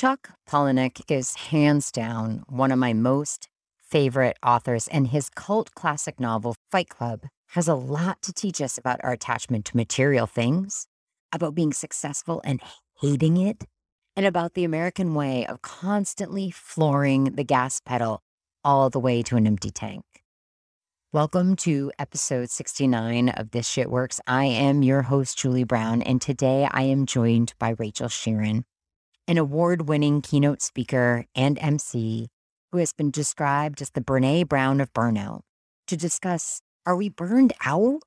Chuck Palahniuk is hands down one of my most favorite authors, and his cult classic novel, Fight Club, has a lot to teach us about our attachment to material things, about being successful and hating it, and about the American way of constantly flooring the gas pedal all the way to an empty tank. Welcome to episode 69 of This Shit Works. I am your host, Julie Brown, and today I am joined by Rachel Sheerin, an award winning keynote speaker and MC who has been described as the Brene Brown of burnout, to discuss are we burned out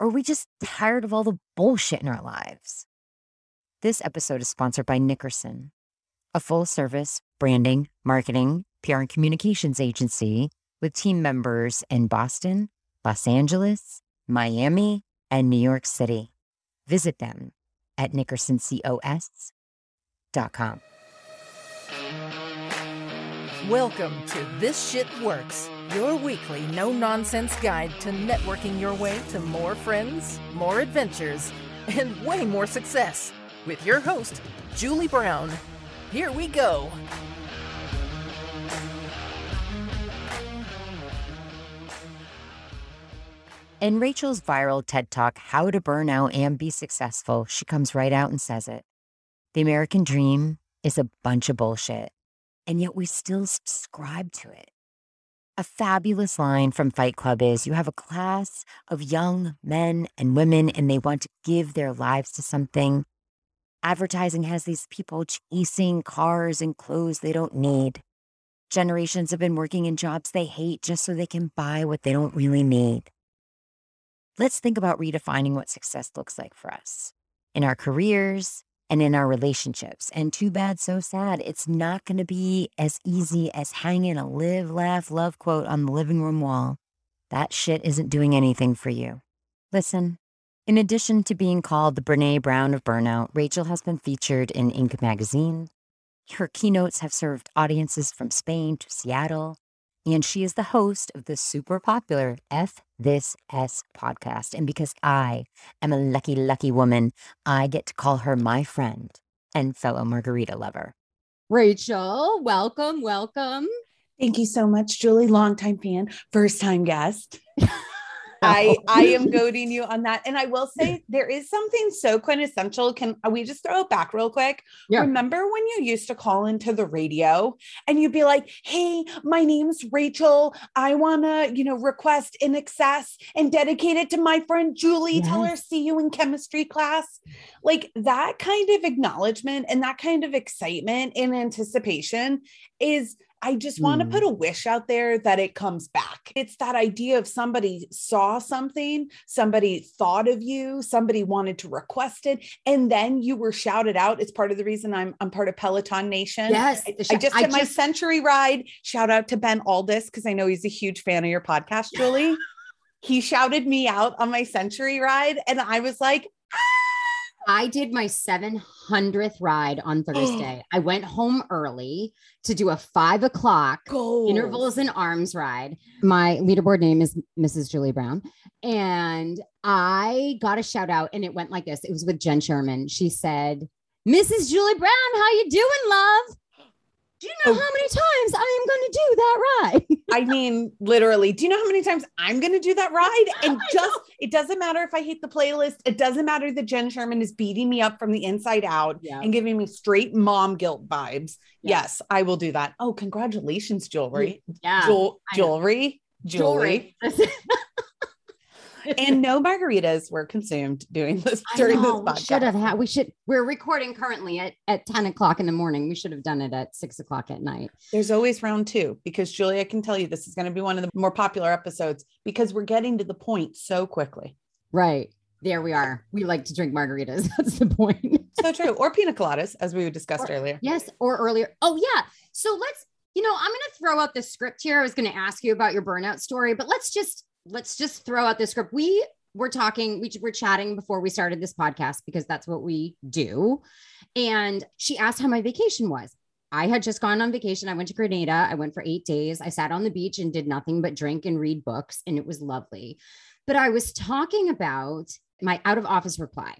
or are we just tired of all the bullshit in our lives? This episode is sponsored by Nickerson, a full service branding, marketing, PR, and communications agency with team members in Boston, Los Angeles, Miami, and New York City. Visit them at nickersoncos.com. Welcome to This Shit Works, your weekly no nonsense guide to networking your way to more friends, more adventures, and way more success. With your host, Julie Brown. Here we go. In Rachel's viral TED Talk, How to Burn Out and Be Successful, she comes right out and says it. The American dream is a bunch of bullshit, and yet we still subscribe to it. A fabulous line from Fight Club is You have a class of young men and women, and they want to give their lives to something. Advertising has these people chasing cars and clothes they don't need. Generations have been working in jobs they hate just so they can buy what they don't really need. Let's think about redefining what success looks like for us in our careers and in our relationships. And too bad, so sad. It's not going to be as easy as hanging a live, laugh, love quote on the living room wall. That shit isn't doing anything for you. Listen, in addition to being called the Brene Brown of burnout, Rachel has been featured in Inc. magazine. Her keynotes have served audiences from Spain to Seattle, and she is the host of the super popular F This S podcast. And because I am a lucky, lucky woman, I get to call her my friend and fellow margarita lover. Rachel, welcome, welcome. Thank you so much, Julie. Longtime fan, first time guest. I I am goading you on that. And I will say there is something so quintessential. Can uh, we just throw it back real quick? Yeah. Remember when you used to call into the radio and you'd be like, hey, my name's Rachel. I wanna, you know, request INXS and dedicate it to my friend Julie. Tell her see you in chemistry class. Like that kind of acknowledgement and that kind of excitement and anticipation is I just want to put mm. a wish out there that it comes back. It's that idea of somebody saw something, somebody thought of you, somebody wanted to request it, and then you were shouted out. It's part of the reason I'm I'm part of Peloton Nation. Yes, I, I just did my century ride. Shout out to Ben Alldis because I know he's a huge fan of your podcast, Julie. he shouted me out on my century ride, and I was like, I did my 700th ride on Thursday. I went home early to do a five o'clock Goals. intervals and arms ride. My leaderboard name is Mrs. Julie Brown. And I got a shout out and it went like this. It was with Jenn Sherman. She said, Mrs. Julie Brown, how you doing, love? Do you know oh. how many times I am going to do that ride? I mean, literally, do you know how many times I'm going to do that ride? And just, it doesn't matter if I hate the playlist. It doesn't matter that Jenn Sherman is beating me up from the inside out yeah. and giving me straight mom guilt vibes. Yeah. Yes, I will do that. Oh, congratulations, jewelry. Yeah. Jewel- jewelry. Jewelry. jewelry. and no margaritas were consumed doing this during this podcast. We should have had. We should. We're recording currently at at ten o'clock in the morning. We should have done it at six o'clock at night. There's always round two because Julia can tell you this is going to be one of the more popular episodes because we're getting to the point so quickly. Right there, we are. We like to drink margaritas. That's the point. so true, or pina coladas, as we discussed or, earlier. Yes, or earlier. Oh yeah. So let's. You know, I'm going to throw out the script here. I was going to ask you about your burnout story, but let's just let's just throw out the script. We we're talking, we were chatting before we started this podcast because that's what we do. And she asked how my vacation was. I had just gone on vacation. I went to Grenada. I went for eight days. I sat on the beach and did nothing but drink and read books, and it was lovely. But I was talking about my out of office reply,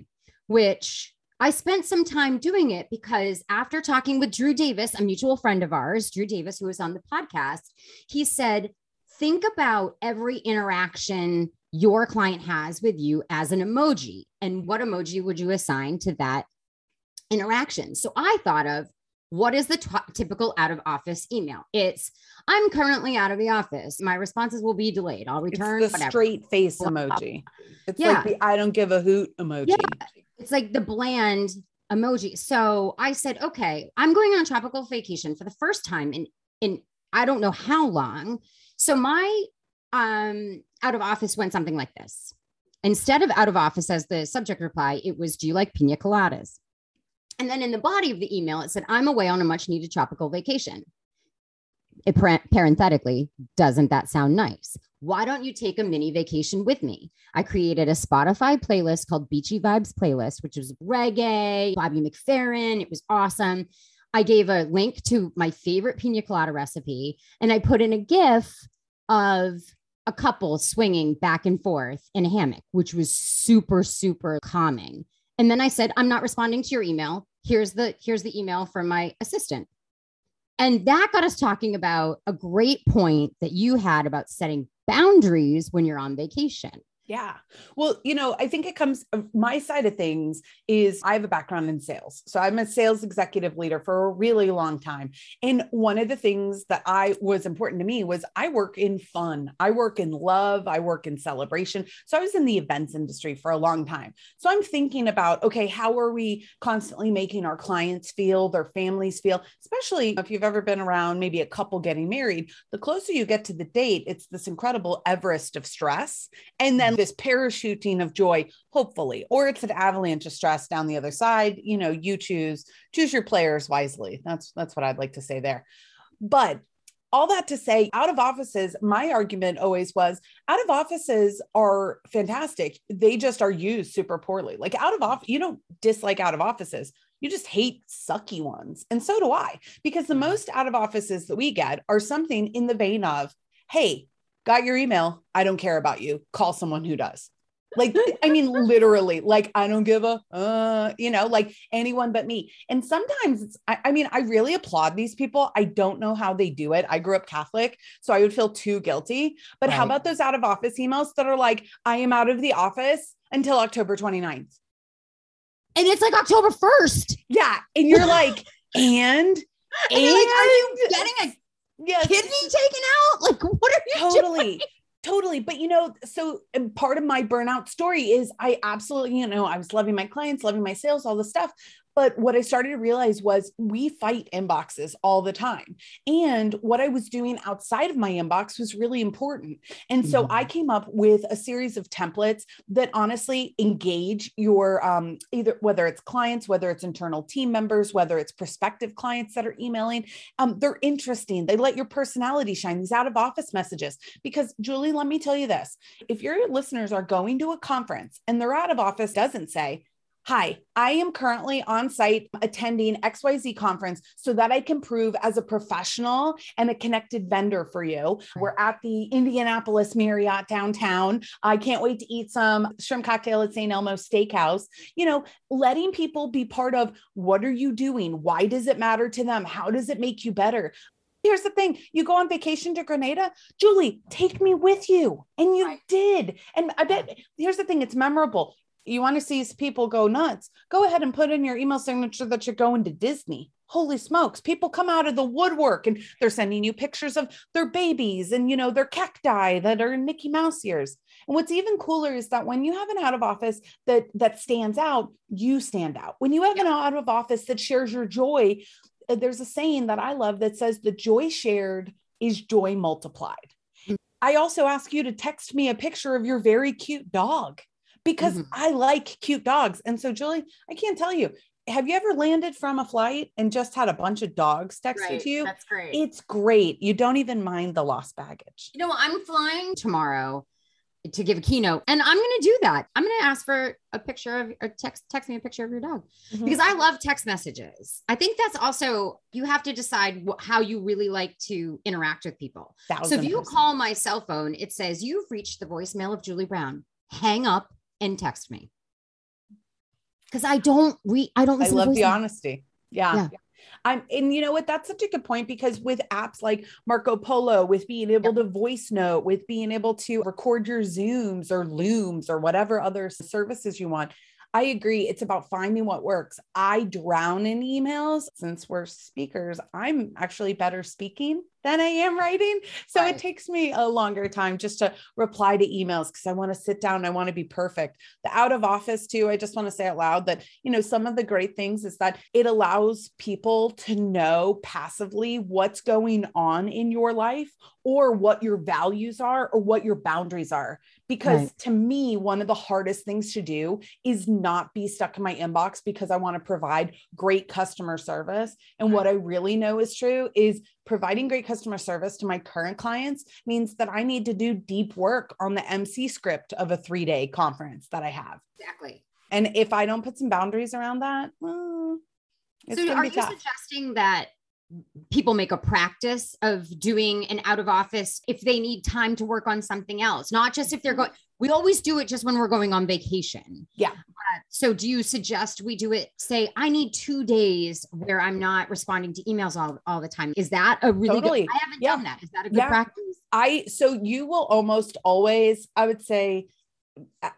which I spent some time doing it because after talking with Drew Davis, a mutual friend of ours, Drew Davis, who was on the podcast, he said, think about every interaction your client has with you as an emoji and what emoji would you assign to that interaction. So I thought of what is the t- typical out of office email? It's I'm currently out of the office. My responses will be delayed. I'll return. It's the whatever. straight face emoji. It's Yeah. like the I don't give a hoot emoji. Yeah. It's like the bland emoji. So I said, okay, I'm going on tropical vacation for the first time in in I don't know how long. So my um out of office went something like this. Instead of out of office as the subject reply, it was do you like pina coladas? And then in the body of the email, it said, I'm away on a much needed tropical vacation. It par- parenthetically, doesn't that sound nice? Why don't you take a mini vacation with me? I created a Spotify playlist called Beachy Vibes Playlist, which was reggae, Bobby McFerrin. It was awesome. I gave a link to my favorite pina colada recipe, and I put in a GIF of a couple swinging back and forth in a hammock, which was super, super calming. And then I said, I'm not responding to your email. Here's the here's the email from my assistant. And that got us talking about a great point that you had about setting boundaries when you're on vacation. Yeah. Well, you know, I think it comes, uh, my side of things is I have a background in sales. So I'm a sales executive leader for a really long time. And one of the things that I was important to me was I work in fun, I work in love, I work in celebration. So I was in the events industry for a long time. So I'm thinking about, okay, how are we constantly making our clients feel, their families feel, especially if you've ever been around maybe a couple getting married, the closer you get to the date, it's this incredible Everest of stress. And then this parachuting of joy, hopefully, or it's an avalanche of stress down the other side. You know, you choose, choose your players wisely. That's that's what I'd like to say there. But all that to say, out of offices, my argument always was out of offices are fantastic. They just are used super poorly. Like out of off, you don't dislike out of offices. You just hate sucky ones. And so do I, because the mm-hmm. most out of offices that we get are something in the vein of, hey, got your email. I don't care about you. Call someone who does. Like, I mean, literally, like, I don't give a, uh, you know, like anyone but me. And sometimes it's, I, I mean, I really applaud these people. I don't know how they do it. I grew up Catholic, so I would feel too guilty. But how about those out of office emails that are like, I am out of the office until October 29th? And it's like October 1st. Yeah. And you're like, and, And you're like, are you getting a yes. kidney taken out? Like, what are you doing? totally totally but you know so part of my burnout story is i absolutely you know i was loving my clients loving my sales all the stuff but what i started to realize was we fight inboxes all the time and what i was doing outside of my inbox was really important and so Mhm. i came up with a series of templates that honestly engage your um, either whether it's clients whether it's internal team members whether it's prospective clients that are emailing um, they're interesting. They let your personality shine. These out of office messages. Because, Julie, let me tell you this if your listeners are going to a conference and their out of office doesn't say, Hi, I am currently on site attending XYZ conference so that I can prove as a professional and a connected vendor for you. We're at the Indianapolis Marriott downtown. I can't wait to eat some shrimp cocktail at St. Elmo Steakhouse. You know, letting people be part of what are you doing? Why does it matter to them? How does it make you better? Here's the thing you go on vacation to Grenada, Julie, take me with you. And you Right. did. And I bet here's the thing it's memorable. You want to see people go nuts, go ahead and put in your email signature that you're going to Disney. Holy smokes, people come out of the woodwork and they're sending you pictures of their babies and you know their cacti that are in Mickey Mouse ears. And what's even cooler is that when you have an out of office that that stands out, you stand out. When you have an out of office that shares your joy, uh, there's a saying that I love that says the joy shared is joy multiplied. Mm. I also ask you to text me a picture of your very cute dog because Mhm. I like cute dogs. And so, Julie, I can't tell you, have you ever landed from a flight and just had a bunch of dogs texted to you? That's great. It's great. You don't even mind the lost baggage. you know, I'm flying tomorrow to give a keynote, and I'm going to do that. I'm going to ask for a picture of or text text me a picture of your dog because I love text messages. I think that's also you have to decide wh- how you really like to interact with people. So if you percent. call my cell phone, it says you've reached the voicemail of Julie Brown. Hang up and text me. because I don't read. I don't. I listen love to the honesty. Yeah. Yeah. I'm, and you know what? That's such a good point because with apps like Marco Polo, with being able to voice note, with being able to record your Zooms or Looms or whatever other services you want, I agree. It's about finding what works. I drown in emails since we're speakers. I'm actually better speaking than I am writing. So Right. it takes me a longer time just to reply to emails because I want to sit down. I want to be perfect. The out of office, too, I just want to say out loud that, you know, some of the great things is that it allows people to know passively what's going on in your life or what your values are or what your boundaries are. Because Right. to me, one of the hardest things to do is not be stuck in my inbox because I want to provide great customer service. And what I really know is true is providing great customer service to my current clients means that I need to do deep work on the MC script of a three day conference that I have. Exactly. And if I don't put some boundaries around that, well, it's so are you tough. suggesting that people make a practice of doing an out of office if they need time to work on something else not just if they're going we always do it just when we're going on vacation Yeah. Uh, so do you suggest we do it say i need two days where i'm not responding to emails all, all the time is that a really Totally. good i haven't Yeah. done that is that a good Yeah. practice I so you will almost always, I would say,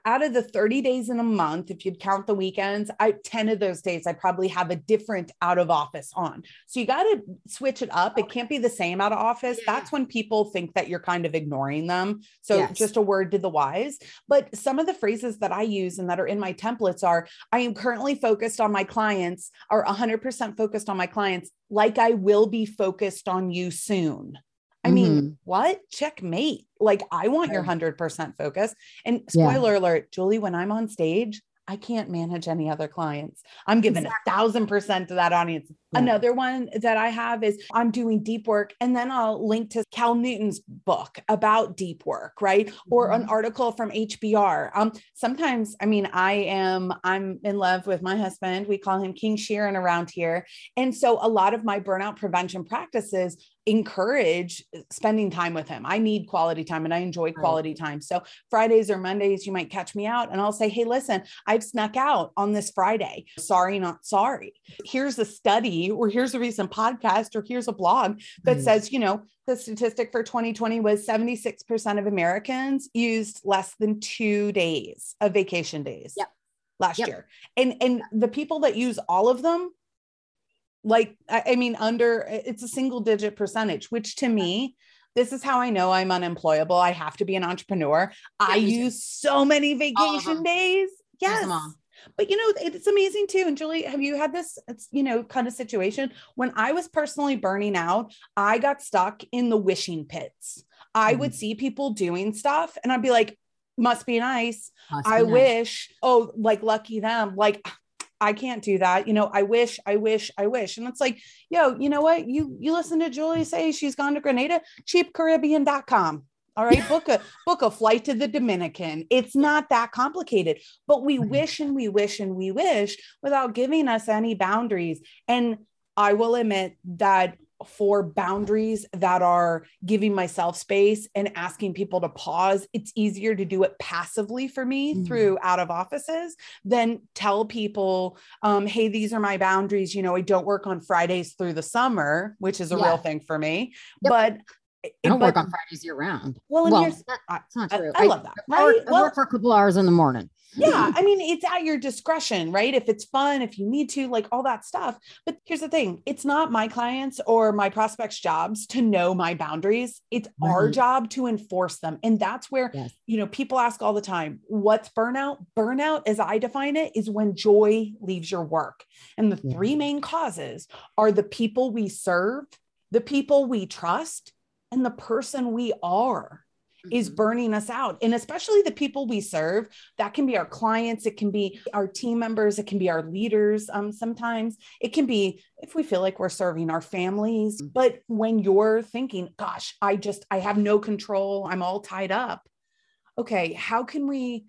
out of the 30 days in a month, if you'd count the weekends, I 10 of those days I probably have a different out of office on. So you got to switch it up. It can't be the same out of office. Yeah. That's when people think that you're kind of ignoring them. So Yes. just a word to the wise. But some of the phrases that I use and that are in my templates are I am currently focused on my clients or 100% focused on my clients like I will be focused on you soon. I mean, what? Checkmate. Like, I want your 100% focus. And Yeah. spoiler alert, Julie, when I'm on stage, I can't manage any other clients. I'm giving a thousand percent to that audience. Yeah. Another one that I have is I'm doing deep work, and then I'll link to Cal Newport's book about deep work, right? Or an Mhm. article from HBR. Um, sometimes, I mean, I am I'm in love with my husband. We call him King Sheerin around here, and so a lot of my burnout prevention practices encourage spending time with him. I need quality time and I enjoy quality time. So Fridays or Mondays, you might catch me out and I'll say, Hey, listen, I've snuck out on this Friday. Sorry, not sorry. Here's a study, or here's a recent podcast, or here's a blog that Right. says, you know, the statistic for 2020 was 76% of Americans used less than two days of vacation days Yep. last Yep. year. And and the people that use all of them, like I, I mean, under it's a single digit percentage, which to me, this is how I know I'm unemployable. I have to be an entrepreneur. I me too. use so many vacation uh-huh. days. Yes. But you know, it's amazing too. And Julie, have you had this, it's, you know, kind of situation? When I was personally burning out, I got stuck in the wishing pits. I would mm-hmm. see people doing stuff and I'd be like, must be nice. Must I be nice. wish, oh, like lucky them. Like, I can't do that. You know, I wish, I wish, I wish. And it's like, yo, you know what? You you listen to Julie say she's gone to Grenada, cheapcaribbean.com. All right, book a book a flight to the Dominican. It's not that complicated, but we wish and we wish and we wish without giving us any boundaries. And I will admit that for boundaries that are giving myself space and asking people to pause, it's easier to do it passively for me Mhm. through out of offices than tell people, um, hey, these are my boundaries. You know, I don't work on Fridays through the summer, which is a Yeah. real thing for me. Yep. But I don't but- work on Fridays year round. Well, and well, that- that's not I- true. I love that, I work, right? I work for a couple hours in the morning. Yeah i mean it's at your discretion right? If it's fun if you need to like all that stuff. But here's the thing it's not my clients or my prospects jobs to know my boundaries. It's our job to enforce them. And that's where Yes. you know people ask all the time what's burnout? Burnout as i define it is when joy leaves your work. And the three main causes are the people we serve the people we trust and the person we are is Mhm. burning us out. And especially the people we serve, that can be our clients, it can be our team members, it can be our leaders. Um, sometimes it can be if we feel like we're serving our families. Mm. But when you're thinking, gosh, I just I have no control, I'm all tied up. Okay, how can we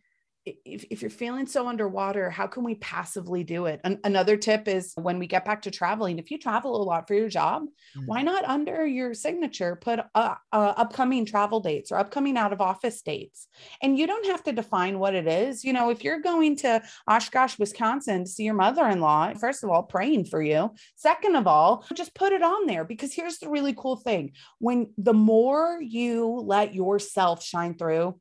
if, if you're feeling so underwater, how can we passively do it? An- another tip is when we get back to traveling, if you travel a lot for your job, mm-hmm. why not under your signature put uh, uh, upcoming travel dates or upcoming out of office dates? And you don't have to define what it is. You know, if you're going to Oshkosh, Wisconsin to see your mother in law, first of all, praying for you. Second of all, just put it on there because here's the really cool thing when the more you let yourself shine through,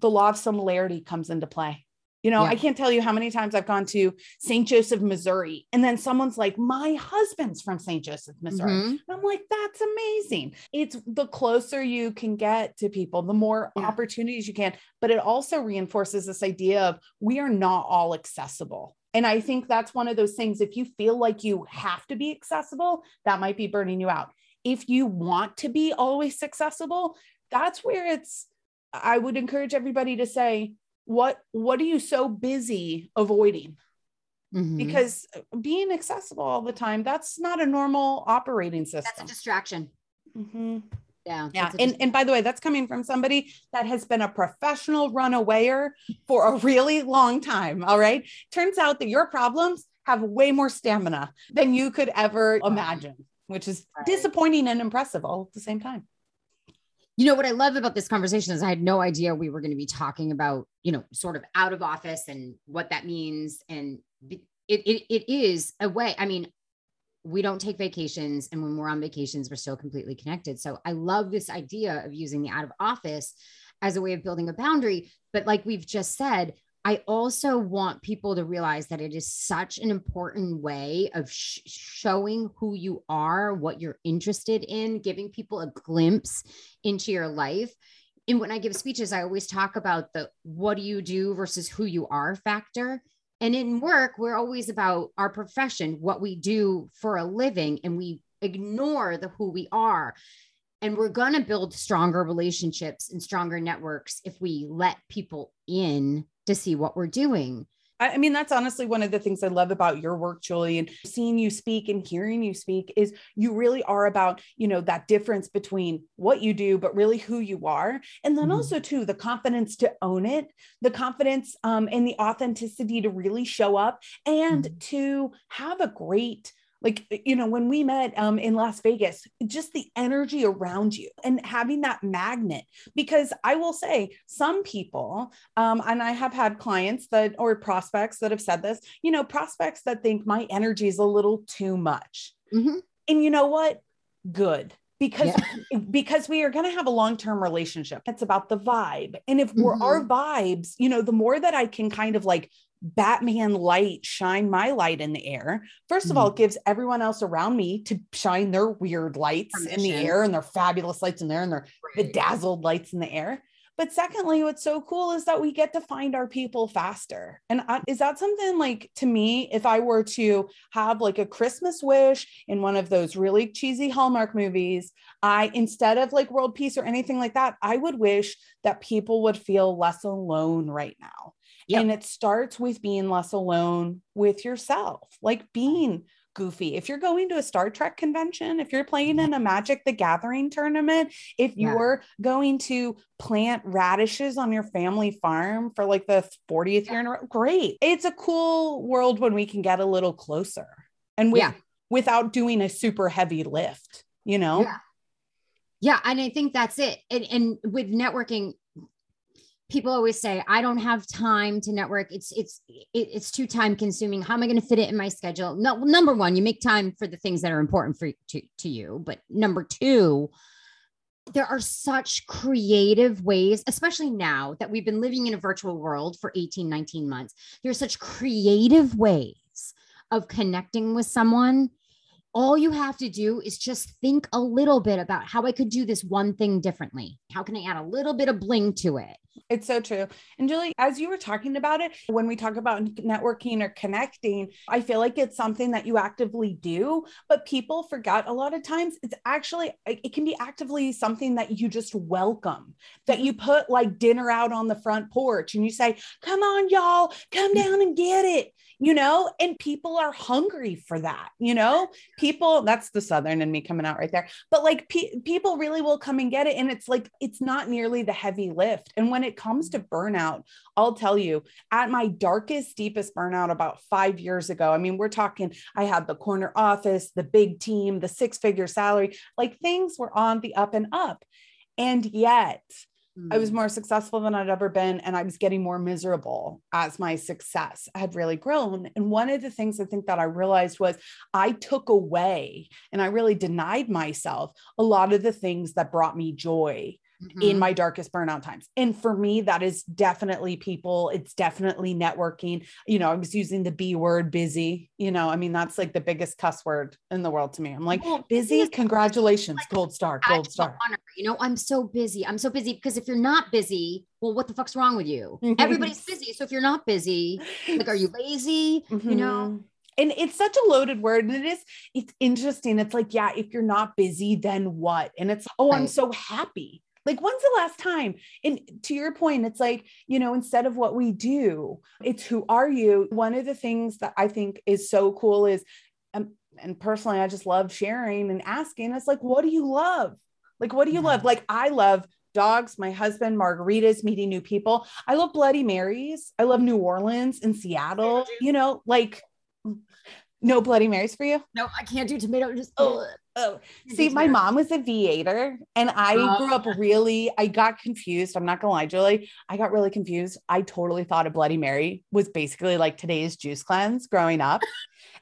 the law of similarity comes into play. You know, yeah. I can't tell you how many times I've gone to St. Joseph, Missouri, and then someone's like, My husband's from St. Joseph, Missouri. Mm-hmm. I'm like, That's amazing. It's the closer you can get to people, the more yeah. opportunities you can. But it also reinforces this idea of we are not all accessible. And I think that's one of those things. If you feel like you have to be accessible, that might be burning you out. If you want to be always accessible, that's where it's I would encourage everybody to say, what what are you so busy avoiding? Mm-hmm. Because being accessible all the time, that's not a normal operating system. That's a distraction. Mm-hmm. Yeah. Yeah. And, and by the way, that's coming from somebody that has been a professional runawayer for a really long time. All right. Turns out that your problems have way more stamina than you could ever imagine, which is right. disappointing and impressive all at the same time you know what I love about this conversation is I had no idea we were going to be talking about, you know, sort of out of office and what that means. And it, it, it is a way. I mean, we don't take vacations. And when we're on vacations, we're still completely connected. So I love this idea of using the out of office as a way of building a boundary. But like we've just said, I also want people to realize that it is such an important way of sh- showing who you are, what you're interested in, giving people a glimpse into your life. And when I give speeches, I always talk about the what do you do versus who you are factor. And in work, we're always about our profession, what we do for a living, and we ignore the who we are. And we're going to build stronger relationships and stronger networks if we let people in to see what we're doing. I mean, that's honestly one of the things I love about your work, Julie, and seeing you speak and hearing you speak is you really are about, you know, that difference between what you do, but really who you are. And then mm-hmm. also, too, the confidence to own it, the confidence um, and the authenticity to really show up and mm-hmm. to have a great like you know when we met um, in las vegas just the energy around you and having that magnet because i will say some people um, and i have had clients that or prospects that have said this you know prospects that think my energy is a little too much mm-hmm. and you know what good because yeah. because we are going to have a long-term relationship it's about the vibe and if we're mm-hmm. our vibes you know the more that i can kind of like Batman light shine my light in the air. 1st mm-hmm. of all, it gives everyone else around me to shine their weird lights Permission. in the air and their fabulous lights in there and their right. bedazzled lights in the air. But secondly, what's so cool is that we get to find our people faster. And is that something like to me, if I were to have like a Christmas wish in one of those really cheesy Hallmark movies, I, instead of like world peace or anything like that, I would wish that people would feel less alone right now Yep. And it starts with being less alone with yourself, like being goofy. If you're going to a Star Trek convention, if you're playing mm-hmm. in a Magic the Gathering tournament, if you're yeah. going to plant radishes on your family farm for like the 40th yeah. year in a row, great. It's a cool world when we can get a little closer and with, yeah. without doing a super heavy lift, you know? Yeah. Yeah. And I think that's it. And, and with networking, people always say i don't have time to network. It's it's it, it's too time consuming. How am i going to fit it in my schedule? No number one you make time for the things that are important for to, to you. But number two there are such creative ways especially now that we've been living in a virtual world for 18 19 months there's such creative ways of connecting with someone all you have to do is just think a little bit about how I could do this one thing differently. How can I add a little bit of bling to it? It's so true. And Julie, as you were talking about it, when we talk about networking or connecting, I feel like it's something that you actively do, but people forget a lot of times it's actually, it can be actively something that you just welcome, that you put like dinner out on the front porch and you say, come on, y'all, come mm-hmm. down and get it you know and people are hungry for that you know people that's the southern and me coming out right there but like pe- people really will come and get it and it's like it's not nearly the heavy lift and when it comes to burnout i'll tell you at my darkest deepest burnout about 5 years ago i mean we're talking i had the corner office the big team the six figure salary like things were on the up and up and yet I was mm. more successful than I'd ever been, and I was getting more miserable as my success had really grown. And one of the things I think that I realized was I took away and I really denied myself a lot of the things that brought me joy mm-hmm. in my darkest burnout times. And for me, that is definitely people, it's definitely networking. You know, I was using the B word busy, you know, I mean, that's like the biggest cuss word in the world to me. I'm like, well, busy, congratulations, like, gold star, gold star. Honor. You know, I'm so busy. I'm so busy because if you're not busy, well, what the fuck's wrong with you? Everybody's busy. So if you're not busy, like, are you lazy? Mm-hmm. You know? Mm-hmm and it's such a loaded word and it is it's interesting it's like yeah if you're not busy then what and it's oh i'm so happy like, when's the last time? And to your point, it's like, you know, instead of what we do, it's who are you? One of the things that I think is so cool is, um, and personally, I just love sharing and asking. It's like, what do you love? Like, what do you love? Like, I love dogs, my husband, margaritas, meeting new people. I love Bloody Marys. I love New Orleans and Seattle. You know, like no Bloody Marys for you? No, I can't do tomato. Just oh, oh. see, my mom was a Viator, and I uh, grew up really. I got confused. I'm not gonna lie, Julie. I got really confused. I totally thought a Bloody Mary was basically like today's juice cleanse growing up,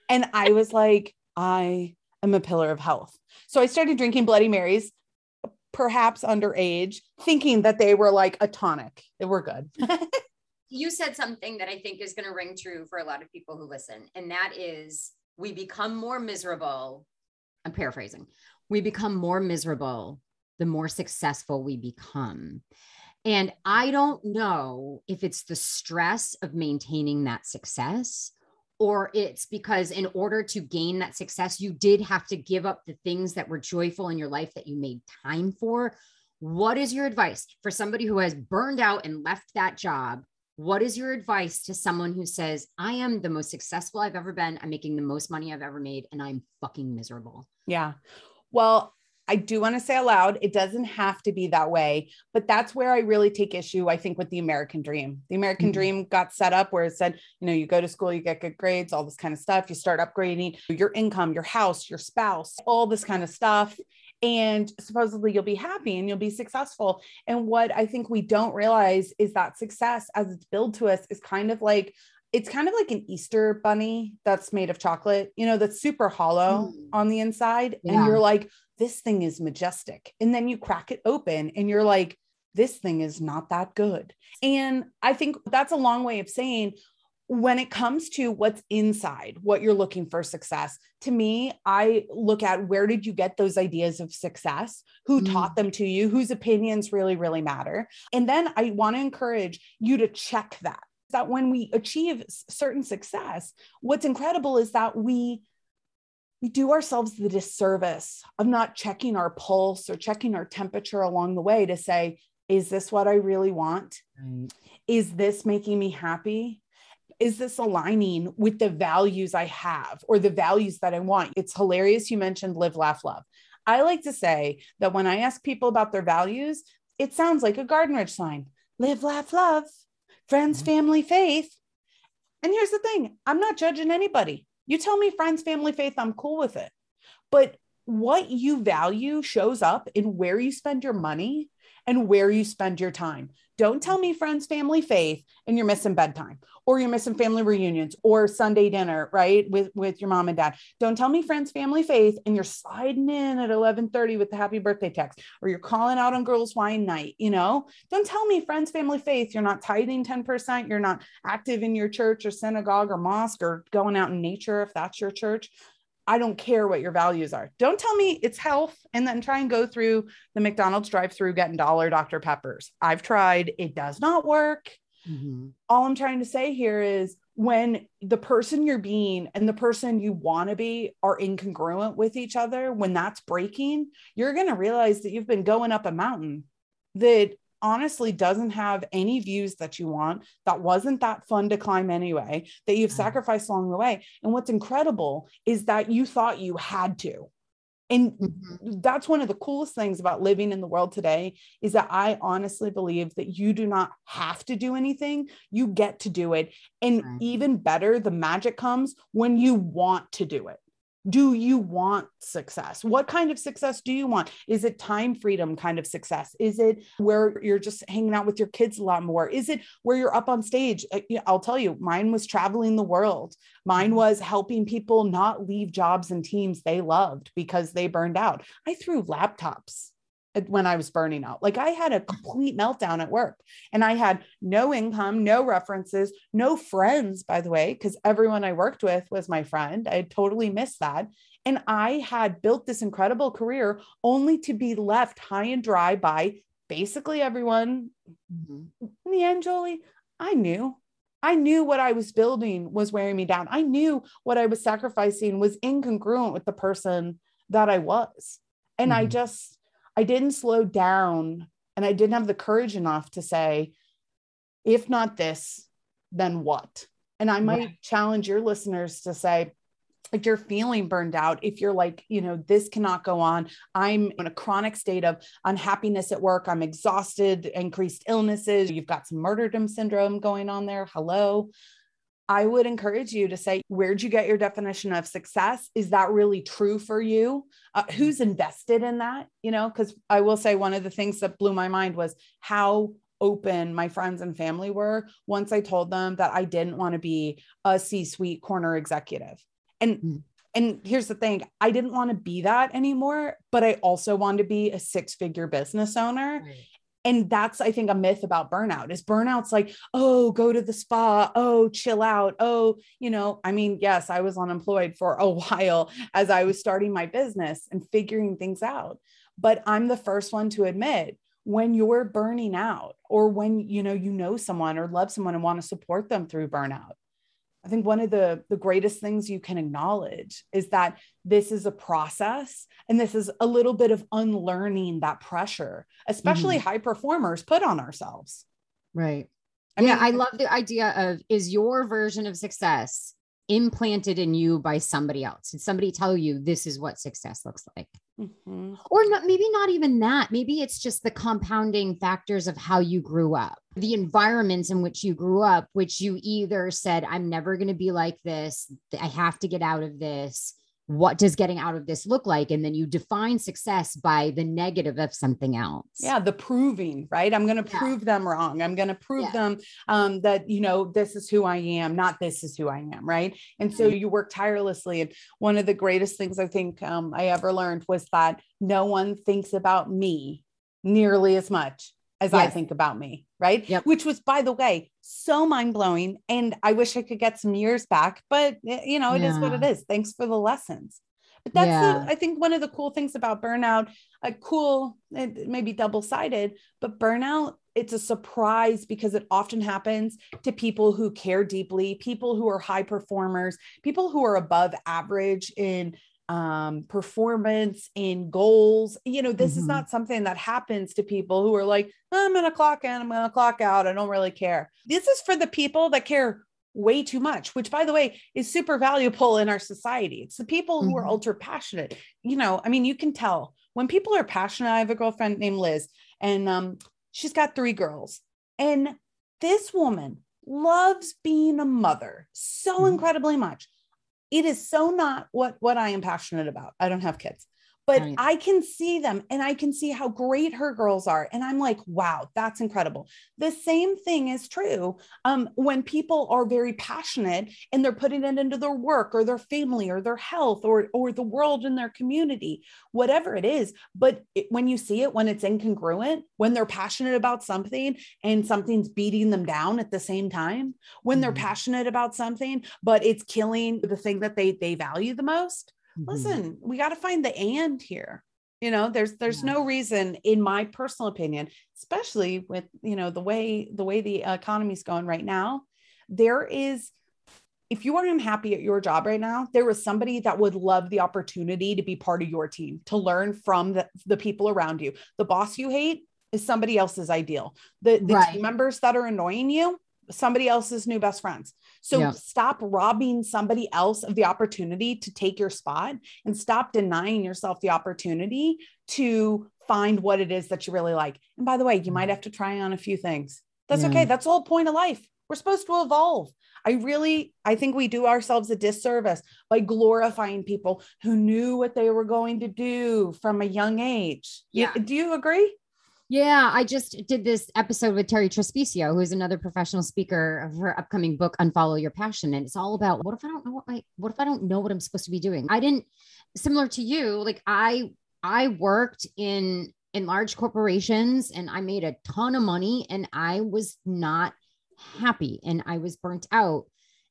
and I was like, I am a pillar of health. So I started drinking Bloody Marys, perhaps underage, thinking that they were like a tonic. They were good. you said something that I think is going to ring true for a lot of people who listen, and that is we become more miserable. I'm paraphrasing. We become more miserable the more successful we become. And I don't know if it's the stress of maintaining that success or it's because in order to gain that success, you did have to give up the things that were joyful in your life that you made time for. What is your advice for somebody who has burned out and left that job what is your advice to someone who says, I am the most successful I've ever been, I'm making the most money I've ever made, and I'm fucking miserable? Yeah. Well, I do want to say aloud, it doesn't have to be that way, but that's where I really take issue, I think, with the American dream. The American mm-hmm. dream got set up where it said, you know, you go to school, you get good grades, all this kind of stuff. You start upgrading your income, your house, your spouse, all this kind of stuff and supposedly you'll be happy and you'll be successful. And what I think we don't realize is that success, as it's billed to us, is kind of like it's kind of like an Easter bunny that's made of chocolate, you know, that's super hollow mm. on the inside. Yeah. And you're like, this thing is majestic. And then you crack it open and you're like, this thing is not that good. And I think that's a long way of saying, when it comes to what's inside, what you're looking for success, to me, I look at where did you get those ideas of success? Who mm. taught them to you? Whose opinions really, really matter? And then I want to encourage you to check that. That when we achieve certain success, what's incredible is that we we do ourselves the disservice of not checking our pulse or checking our temperature along the way to say, is this what I really want? Right. Is this making me happy? Is this aligning with the values I have or the values that I want? It's hilarious. You mentioned live, laugh, love. I like to say that when I ask people about their values, it sounds like a Garden Ridge sign live, laugh, love, friends, mm-hmm. family, faith. And here's the thing I'm not judging anybody. You tell me friends, family, faith, I'm cool with it. But what you value shows up in where you spend your money and where you spend your time. Don't tell me friends, family, faith, and you're missing bedtime or you're missing family reunions or Sunday dinner, right? With with your mom and dad. Don't tell me friends, family, faith, and you're sliding in at 11:30 with the happy birthday text, or you're calling out on girls' wine night, you know? Don't tell me friends, family, faith, you're not tithing 10%, you're not active in your church or synagogue or mosque or going out in nature if that's your church. I don't care what your values are. Don't tell me it's health and then try and go through the McDonald's drive through getting dollar Dr. Peppers. I've tried, it does not work. Mm-hmm. All I'm trying to say here is when the person you're being and the person you want to be are incongruent with each other, when that's breaking, you're going to realize that you've been going up a mountain that honestly doesn't have any views that you want, that wasn't that fun to climb anyway, that you've sacrificed along the way. And what's incredible is that you thought you had to. And mm-hmm. that's one of the coolest things about living in the world today is that I honestly believe that you do not have to do anything. You get to do it. And right. even better, the magic comes when you want to do it do you want success? What kind of success do you want? Is it time freedom kind of success? Is it where you're just hanging out with your kids a lot more? Is it where you're up on stage? I'll tell you, mine was traveling the world. Mine mm-hmm. was helping people not leave jobs and teams they loved because they burned out. I threw laptops when I was burning out. Like I had a complete meltdown at work and I had no income, no references, no friends, by the way, because everyone I worked with was my friend. I totally missed that. And I had built this incredible career only to be left high and dry by basically everyone. Mm-hmm. In the end, Jolie, I knew. I knew what I was building was wearing me down. I knew what I was sacrificing was incongruent with the person that I was. And mm-hmm. I just, I didn't slow down and I didn't have the courage enough to say, if not this, then what? And I might right. challenge your listeners to say, if you're feeling burned out, if you're like, you know, this cannot go on, I'm in a chronic state of unhappiness at work, I'm exhausted, increased illnesses, you've got some martyrdom syndrome going on there. Hello. I would encourage you to say, where'd you get your definition of success? Is that really true for you? Uh, who's invested in that? You know, because I will say one of the things that blew my mind was how open my friends and family were once I told them that I didn't want to be a C suite corner executive. And mm-hmm. And here's the thing I didn't want to be that anymore, but I also wanted to be a six figure business owner. Right and that's i think a myth about burnout is burnout's like oh go to the spa. Oh chill out. Oh you know? I mean yes i was unemployed for a while as i was starting my business and figuring things out. But i'm the first one to admit when you're burning out or when you know you know someone or love someone and want to support them through burnout I think one of the, the greatest things you can acknowledge is that this is a process and this is a little bit of unlearning that pressure, especially mm-hmm. high performers put on ourselves. Right. I yeah, mean, I love the idea of is your version of success implanted in you by somebody else? Did somebody tell you this is what success looks like? Mm-hmm. Or not, maybe not even that. Maybe it's just the compounding factors of how you grew up, the environments in which you grew up, which you either said, I'm never going to be like this. I have to get out of this what does getting out of this look like? And then you define success by the negative of something else. Yeah the proving right? I'm going to yeah. prove them wrong. I'm going to prove yeah. them um, that you know this is who i am not this is who i am right? And so you work tirelessly. And one of the greatest things i think um, i ever learned was that no one thinks about me nearly as much as yes. I think about me, right? Yep. Which was, by the way, so mind blowing. And I wish I could get some years back, but eh, you know, it yeah. is what it is. Thanks for the lessons. But that's, yeah. the, I think, one of the cool things about burnout. A cool, maybe double sided, but burnout. It's a surprise because it often happens to people who care deeply, people who are high performers, people who are above average in um, performance in goals. You know, this mm-hmm. is not something that happens to people who are like, I'm going to clock in, I'm going to clock out. I don't really care. This is for the people that care way too much, which by the way is super valuable in our society. It's the people who mm-hmm. are ultra passionate. You know, I mean, you can tell when people are passionate. I have a girlfriend named Liz, and um, she's got three girls. And this woman loves being a mother so mm-hmm. incredibly much it is so not what what I am passionate about. I don't have kids but right. I can see them and I can see how great her girls are. And I'm like, wow, that's incredible. The same thing is true um, when people are very passionate and they're putting it into their work or their family or their health or, or the world in their community, whatever it is. But it, when you see it, when it's incongruent, when they're passionate about something and something's beating them down at the same time, when mm-hmm. they're passionate about something, but it's killing the thing that they, they value the most mm-hmm. listen, we got to find the and here. You know, there's there's yeah. no reason, in my personal opinion, especially with you know the way the way the economy's going right now, there is if you are unhappy at your job right now, there is somebody that would love the opportunity to be part of your team, to learn from the, the people around you. The boss you hate, is somebody else's ideal. The, the Right. team members that are annoying you, somebody else's new best friends. So Yeah. stop robbing somebody else of the opportunity to take your spot and stop denying yourself the opportunity to find what it is that you really like. And by the way, you might mm-hmm. have to try on a few things. That's Yeah. okay. That's the whole point of life. We're supposed to evolve. I really, I think we do ourselves a disservice by glorifying people who knew what they were going to do from a young age. Yeah. do you agree? Yeah, I just did this episode with Terri Trespicio, who's another professional speaker of her upcoming book, Unfollow Your Passion. And it's all about what if I don't know what I what if I don't know what I'm supposed to be doing? I didn't similar to you, like I I worked in in large corporations and I made a ton of money and I was not happy and I was burnt out.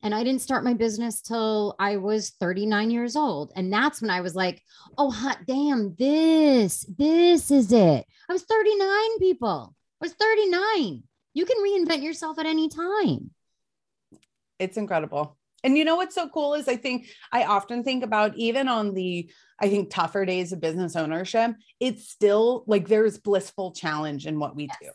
And I didn't start my business till I was 39 years old. And that's when I was like, oh, hot damn, this, this is it. I was 39, people. I was 39. You can reinvent yourself at any time. it's incredible. And you know what's so cool is I think I often think about even on the I think tougher days of business ownership, it's still like there's blissful challenge in what we do.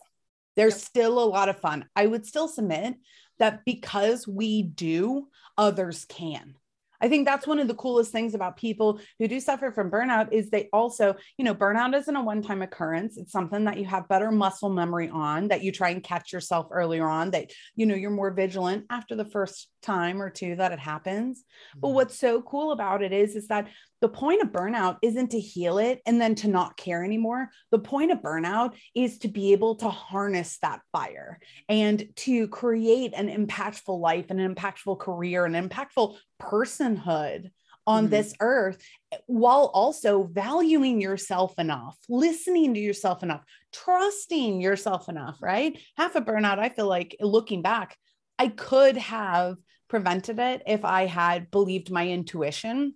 There's Yep. still a lot of fun. I would still submit that because we do, others can. I think that's one of the coolest things about people who do suffer from burnout is they also, you know, burnout isn't a one-time occurrence. It's something that you have better muscle memory on, that you try and catch yourself earlier on, that you know you're more vigilant after the first time or two that it happens. But mm-hmm. what's so cool about it is, is that the point of burnout isn't to heal it and then to not care anymore. The point of burnout is to be able to harness that fire and to create an impactful life, and an impactful career, an impactful personhood on Mhm. this earth while also valuing yourself enough, listening to yourself enough, trusting yourself enough, right? Half a burnout, I feel like looking back, I could have prevented it if I had believed my intuition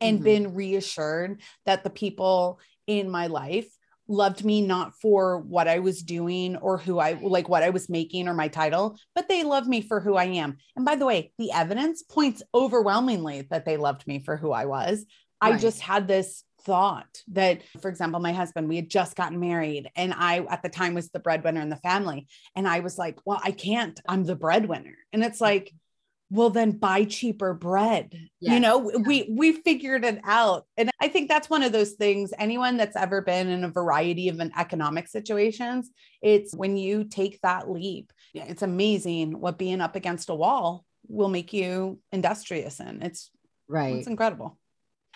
and Mhm. been reassured that the people in my life loved me not for what I was doing or who I like what I was making or my title, but they love me for who I am. And by the way, the evidence points overwhelmingly that they loved me for who I was. I just had this thought that, for example, my husband, we had just gotten married, and I at the time was the breadwinner in the family. And I was like, well, I can't, I'm the breadwinner. And it's like, well, then buy cheaper bread. You Yes. know, we we figured it out. And I think that's one of those things, anyone that's ever been in a variety of an economic situations, it's when you take that leap, yeah, it's amazing what being up against a wall will make you industrious in. It's Right. it's incredible.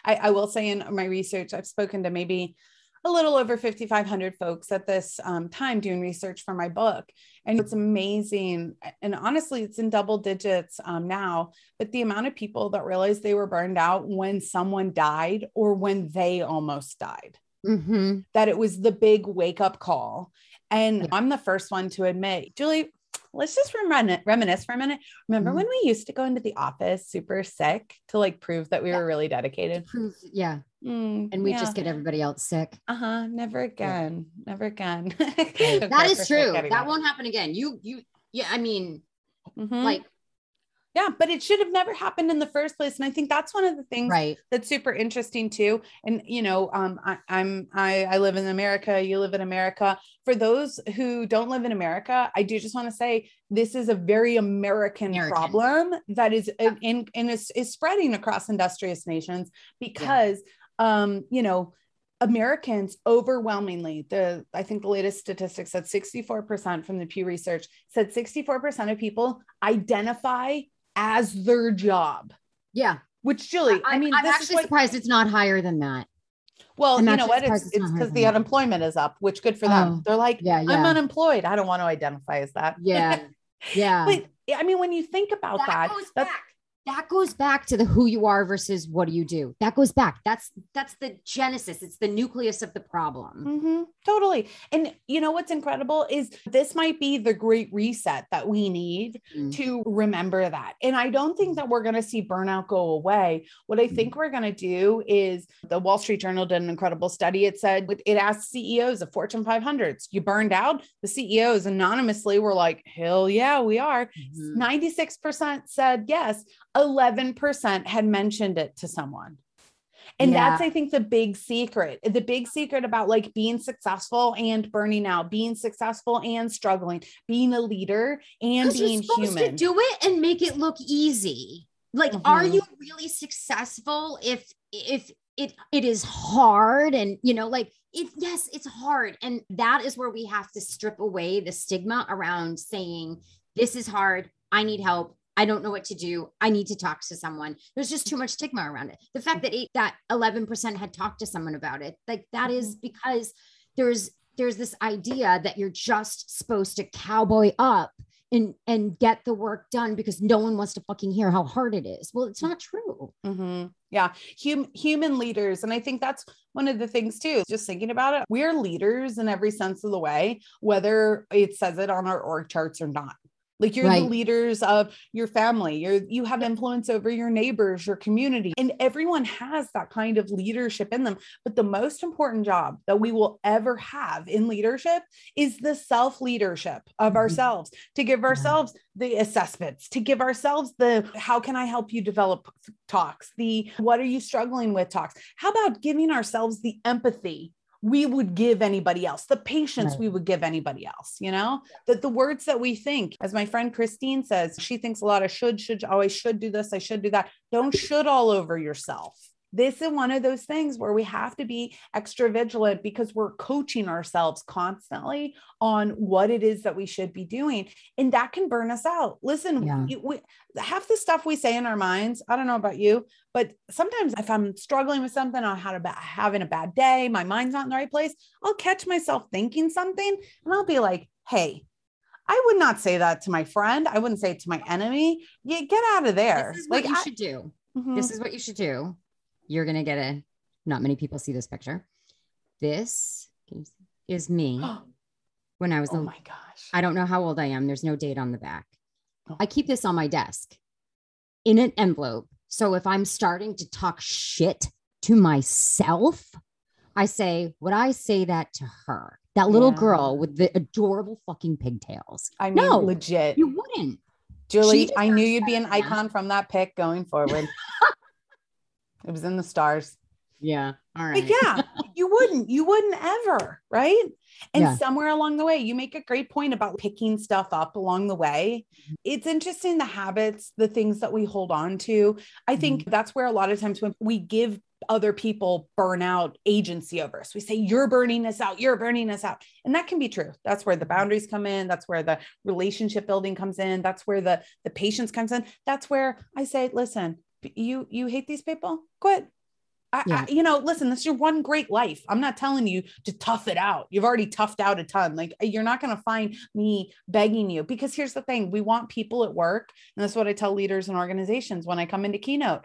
I, I will say in my research, I've spoken to maybe a little over 5,500 folks at this um, time doing research for my book. And it's amazing. And honestly, it's in double digits um, now, but the amount of people that realized they were burned out when someone died or when they almost died, hmm that it was the big wake up call. And. I'm the first one to admit, Julie, let's just remin- reminisce for a minute. Remember Mhm. when we used to go into the office super sick to like prove that we Yeah. were really dedicated? Yeah. Mm, And we yeah. just get everybody else sick. uh-huh never again never again That is true. That won't happen again. You, you, yeah. I mean, Mhm. like, yeah but it should have never happened in the first place and i think that's one of the things right. that's super interesting too and you know um I, i'm I, I live in america you live in america for those who don't live in america i do just want to say this is a very american, American. problem that is in, in and is, is spreading across industrious nations because um you know Americans overwhelmingly, the I think the latest statistics said 64% from the Pew Research said 64% of people identify as their job. Yeah. Which Julie, I, I'm- mean, I'm actually what, surprised it's not higher than that. well, I'm you know what? It's surprised it's it's because the that. unemployment is up, which good for them. Oh, They're like, Yeah. yeah, I'm unemployed. I don't want to identify as that. yeah. Yeah. but I mean, when you think about that, goes that's back. That goes back to the who you are versus what do you do. That goes back. That's that's the genesis. It's the nucleus of the problem. Mhm, totally. And you know what's incredible is this might be the great reset that we need Mm. to remember that. And I don't think that we're going to see burnout go away. What I think we're going to do is the Wall Street Journal did an incredible study. It said it asked CEOs of Fortune 500s, you burned out? The CEOs anonymously were like, hell yeah, we are. Mhm. 96% said yes. 11% had mentioned it to someone. And Yeah. that's, I think, the big secret. The big secret about like being successful and burning out, being successful and struggling, being a leader and being supposed human. to do it and make it look easy. Like, are Mhm. you really successful if if it it is hard and you know, like it yes, it's hard. And that is where we have to strip away the stigma around saying, This is hard, I need help. I don't know what to do. I need to talk to someone. There's just too much stigma around it. The fact that eight, that 11% had talked to someone about it, like that is because there's there's this idea that you're just supposed to cowboy up and and get the work done because no one wants to fucking hear how hard it is. Well, it's not true. Mhm. Yeah, hum- human leaders. And I think that's one of the things too, just thinking about it. We're leaders in every sense of the way, whether it says it on our org charts or not. Like you're Right. the leaders of your family, you're you have influence over your neighbors, your community, and everyone has that kind of leadership in them. But the most important job that we will ever have in leadership is the self leadership of Mhm. ourselves to give ourselves the assessments, to give ourselves the how can I help you develop talks, the what are you struggling with talks. How about giving ourselves the empathy we would give anybody else, the patience Right. we would give anybody else, you know, that the words that we think, as my friend Christine says, she thinks a lot of should, should, always should do this, I should do that. Don't should all over yourself. This is one of those things where we have to be extra vigilant because we're coaching ourselves constantly on what it is that we should be doing. And that can burn us out. Listen, Yeah. you- we, half the stuff we say in our minds, I don't know about you, but sometimes if I'm struggling with something, I had a bad, having a bad day, my mind's not in the right place, I'll catch myself thinking something and I'll be like, hey, I would not say that to my friend. I wouldn't say it to my enemy. Yeah, get out of there. This is what like you I- should do. Mhm. This is what you should do. You're gonna get a not many people see this picture. This can you see, is me when I was oh a my gosh. I don't know how old I am. There's no date on the back. Oh. I keep this on my desk in an envelope. So if I'm starting to talk shit to myself, I say, would I say that to her? That little Yeah. girl with the adorable fucking pigtails. I mean, No, legit. You wouldn't. Julie, I knew you'd be an icon from that pic going forward. it was in the stars. Yeah. All But yeah, you wouldn't, you wouldn't ever, right? And Yeah. somewhere along the way, you make a great point about picking stuff up along the way. Mm-hmm. It's interesting the habits, the things that we hold on to. I think mm-hmm. that's where a lot of times when we give other people burnout agency over us, we say, You're burning us out, you're burning us out. And that can be true. That's where the mm-hmm. boundaries come in. That's where the relationship building comes in. That's where the, the patience comes in. That's where I say, Listen, you you hate these people? Quit. I, Yeah. I, you know, listen, this is your one great life. I'm not telling you to tough it out. You've already toughed out a ton. Like uh, you're not going to find me begging you because here's the thing. We want people at work. And that's what I tell leaders and organizations when I come into keynote.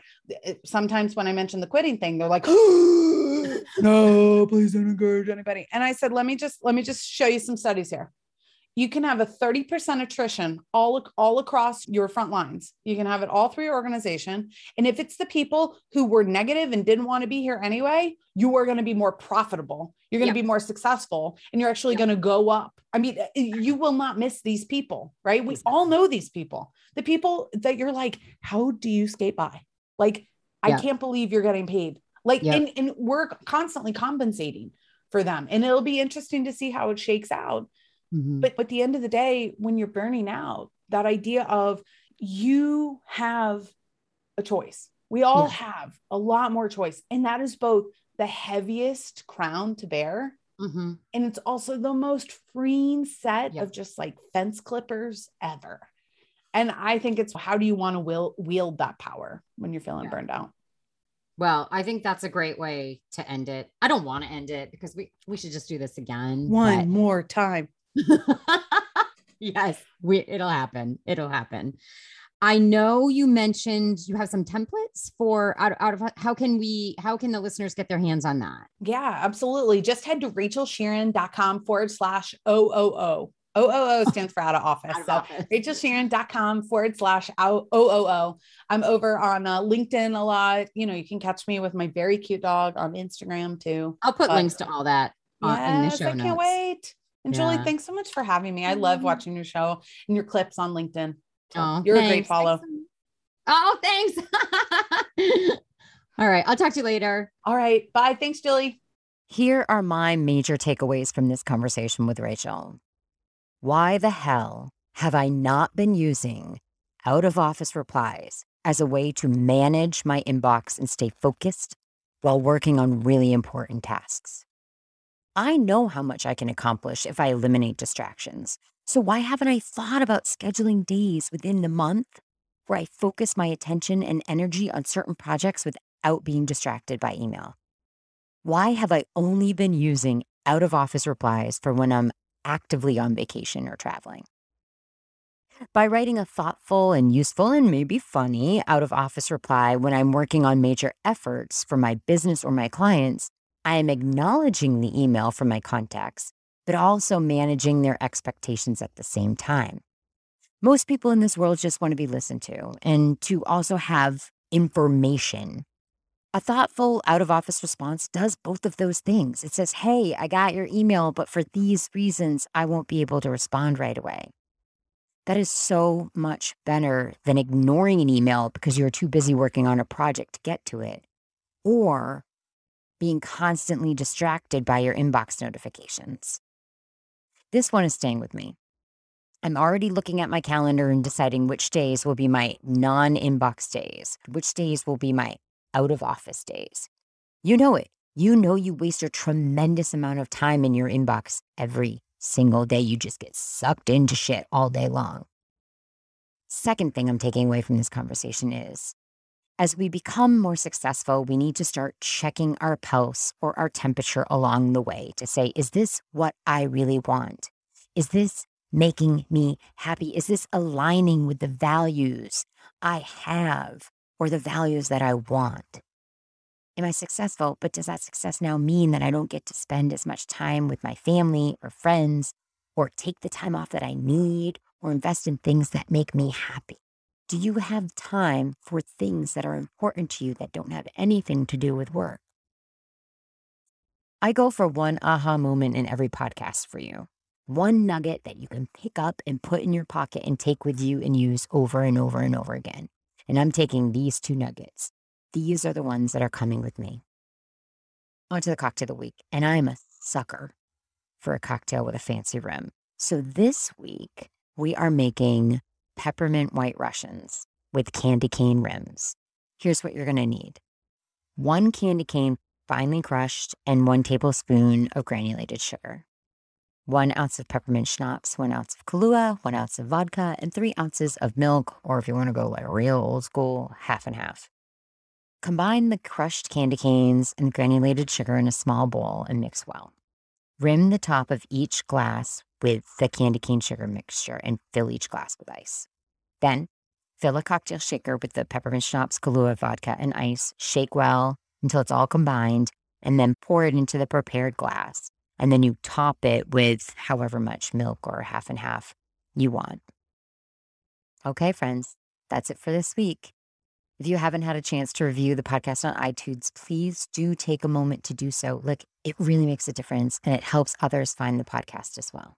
Sometimes when I mention the quitting thing, they're like, no, please don't encourage anybody. And I said, let me just, let me just show you some studies here. You can have a 30% attrition all, all across your front lines. You can have it all through your organization. And if it's the people who were negative and didn't want to be here anyway, you are going to be more profitable. You're going to Yeah. be more successful and you're actually going to go up. I mean, uh, you will not miss these people, right? We all know these people, the people that you're like, how do you skate by? Like, I can't believe you're getting paid. Like, and, and we're constantly compensating for them. And it'll be interesting to see how it shakes out. Mhm. But at the end of the day, when you're burning out, that idea of you have a choice. We all Yeah. have a lot more choice. And that is both the heaviest crown to bear. Mhm. And it's also the most freeing set Yeah. of just like fence clippers ever. And I think it's how do you want to will, wield that power when you're feeling Yeah. burned out? Well, I think that's a great way to end it. I don't want to end it because we we should just do this again. One more time. yes, we it'll happen. It'll happen. I know you mentioned you have some templates for out, out of how can we how can the listeners get their hands on that? Yeah, absolutely. Just head to rachelsheerin.com forward slash OOO. OOO stands for out of office. Out of so office. rachelsheerin.com forward slash OOO. I'm over on uh, LinkedIn a lot. You know, you can catch me with my very cute dog on Instagram too. I'll put But- links to all that uh, in the Yes, show I can't wait. And Julie, Yeah. thanks so much for having me. I love watching your show and your clips on LinkedIn. So Oh, you're a great thanks. follow. Oh, thanks. All right. I'll talk to you later. All right. Bye. Thanks, Julie. Here are my major takeaways from this conversation with Rachel. Why the hell have I not been using out of office replies as a way to manage my inbox and stay focused while working on really important tasks? I know how much I can accomplish if I eliminate distractions. So why haven't I thought about scheduling days within the month where I focus my attention and energy on certain projects without being distracted by email? Why have I only been using out of office replies for when I'm actively on vacation or traveling? By writing a thoughtful and useful and maybe funny out of office reply when I'm working on major efforts for my business or my clients, I am acknowledging the email from my contacts, but also managing their expectations at the same time. Most people in this world just want to be listened to and to also have information. A thoughtful out of office response does both of those things. It says, Hey, I got your email, but for these reasons, I won't be able to respond right away. That is so much better than ignoring an email because you're too busy working on a project to get to it, or being constantly distracted by your inbox notifications. This one is staying with me. I'm already looking at my calendar and deciding which days will be my non inbox days, which days will be my out of office days. You know it. You know you waste a tremendous amount of time in your inbox every single day. You just get sucked into shit all day long. Second thing I'm taking away from this conversation is as we become more successful, we need to start checking our pulse or our temperature along the way to say, is this what I really want? Is this making me happy? Is this aligning with the values I have or the values that I want? Am I successful? But does that success now mean that I don't get to spend as much time with my family or friends or take the time off that I need or invest in things that make me happy? Do you have time for things that are important to you that don't have anything to do with work? I go for one aha moment in every podcast for you. One nugget that you can pick up and put in your pocket and take with you and use over and over and over again. And I'm taking these two nuggets. These are the ones that are coming with me. On to the cocktail of the week. And I'm a sucker for a cocktail with a fancy rim. So this week, we are making peppermint white Russians with candy cane rims. Here's what you're going to need one candy cane finely crushed and one tablespoon of granulated sugar, one ounce of peppermint schnapps, one ounce of Kahlua, one ounce of vodka, and three ounces of milk, or if you want to go like real old school, half and half. Combine the crushed candy canes and granulated sugar in a small bowl and mix well. Rim the top of each glass with the candy cane sugar mixture and fill each glass with ice. Then fill a cocktail shaker with the peppermint schnapps, Kahlua vodka, and ice. Shake well until it's all combined, and then pour it into the prepared glass. And then you top it with however much milk or half and half you want. Okay, friends, that's it for this week. If you haven't had a chance to review the podcast on iTunes, please do take a moment to do so. Look, it really makes a difference and it helps others find the podcast as well.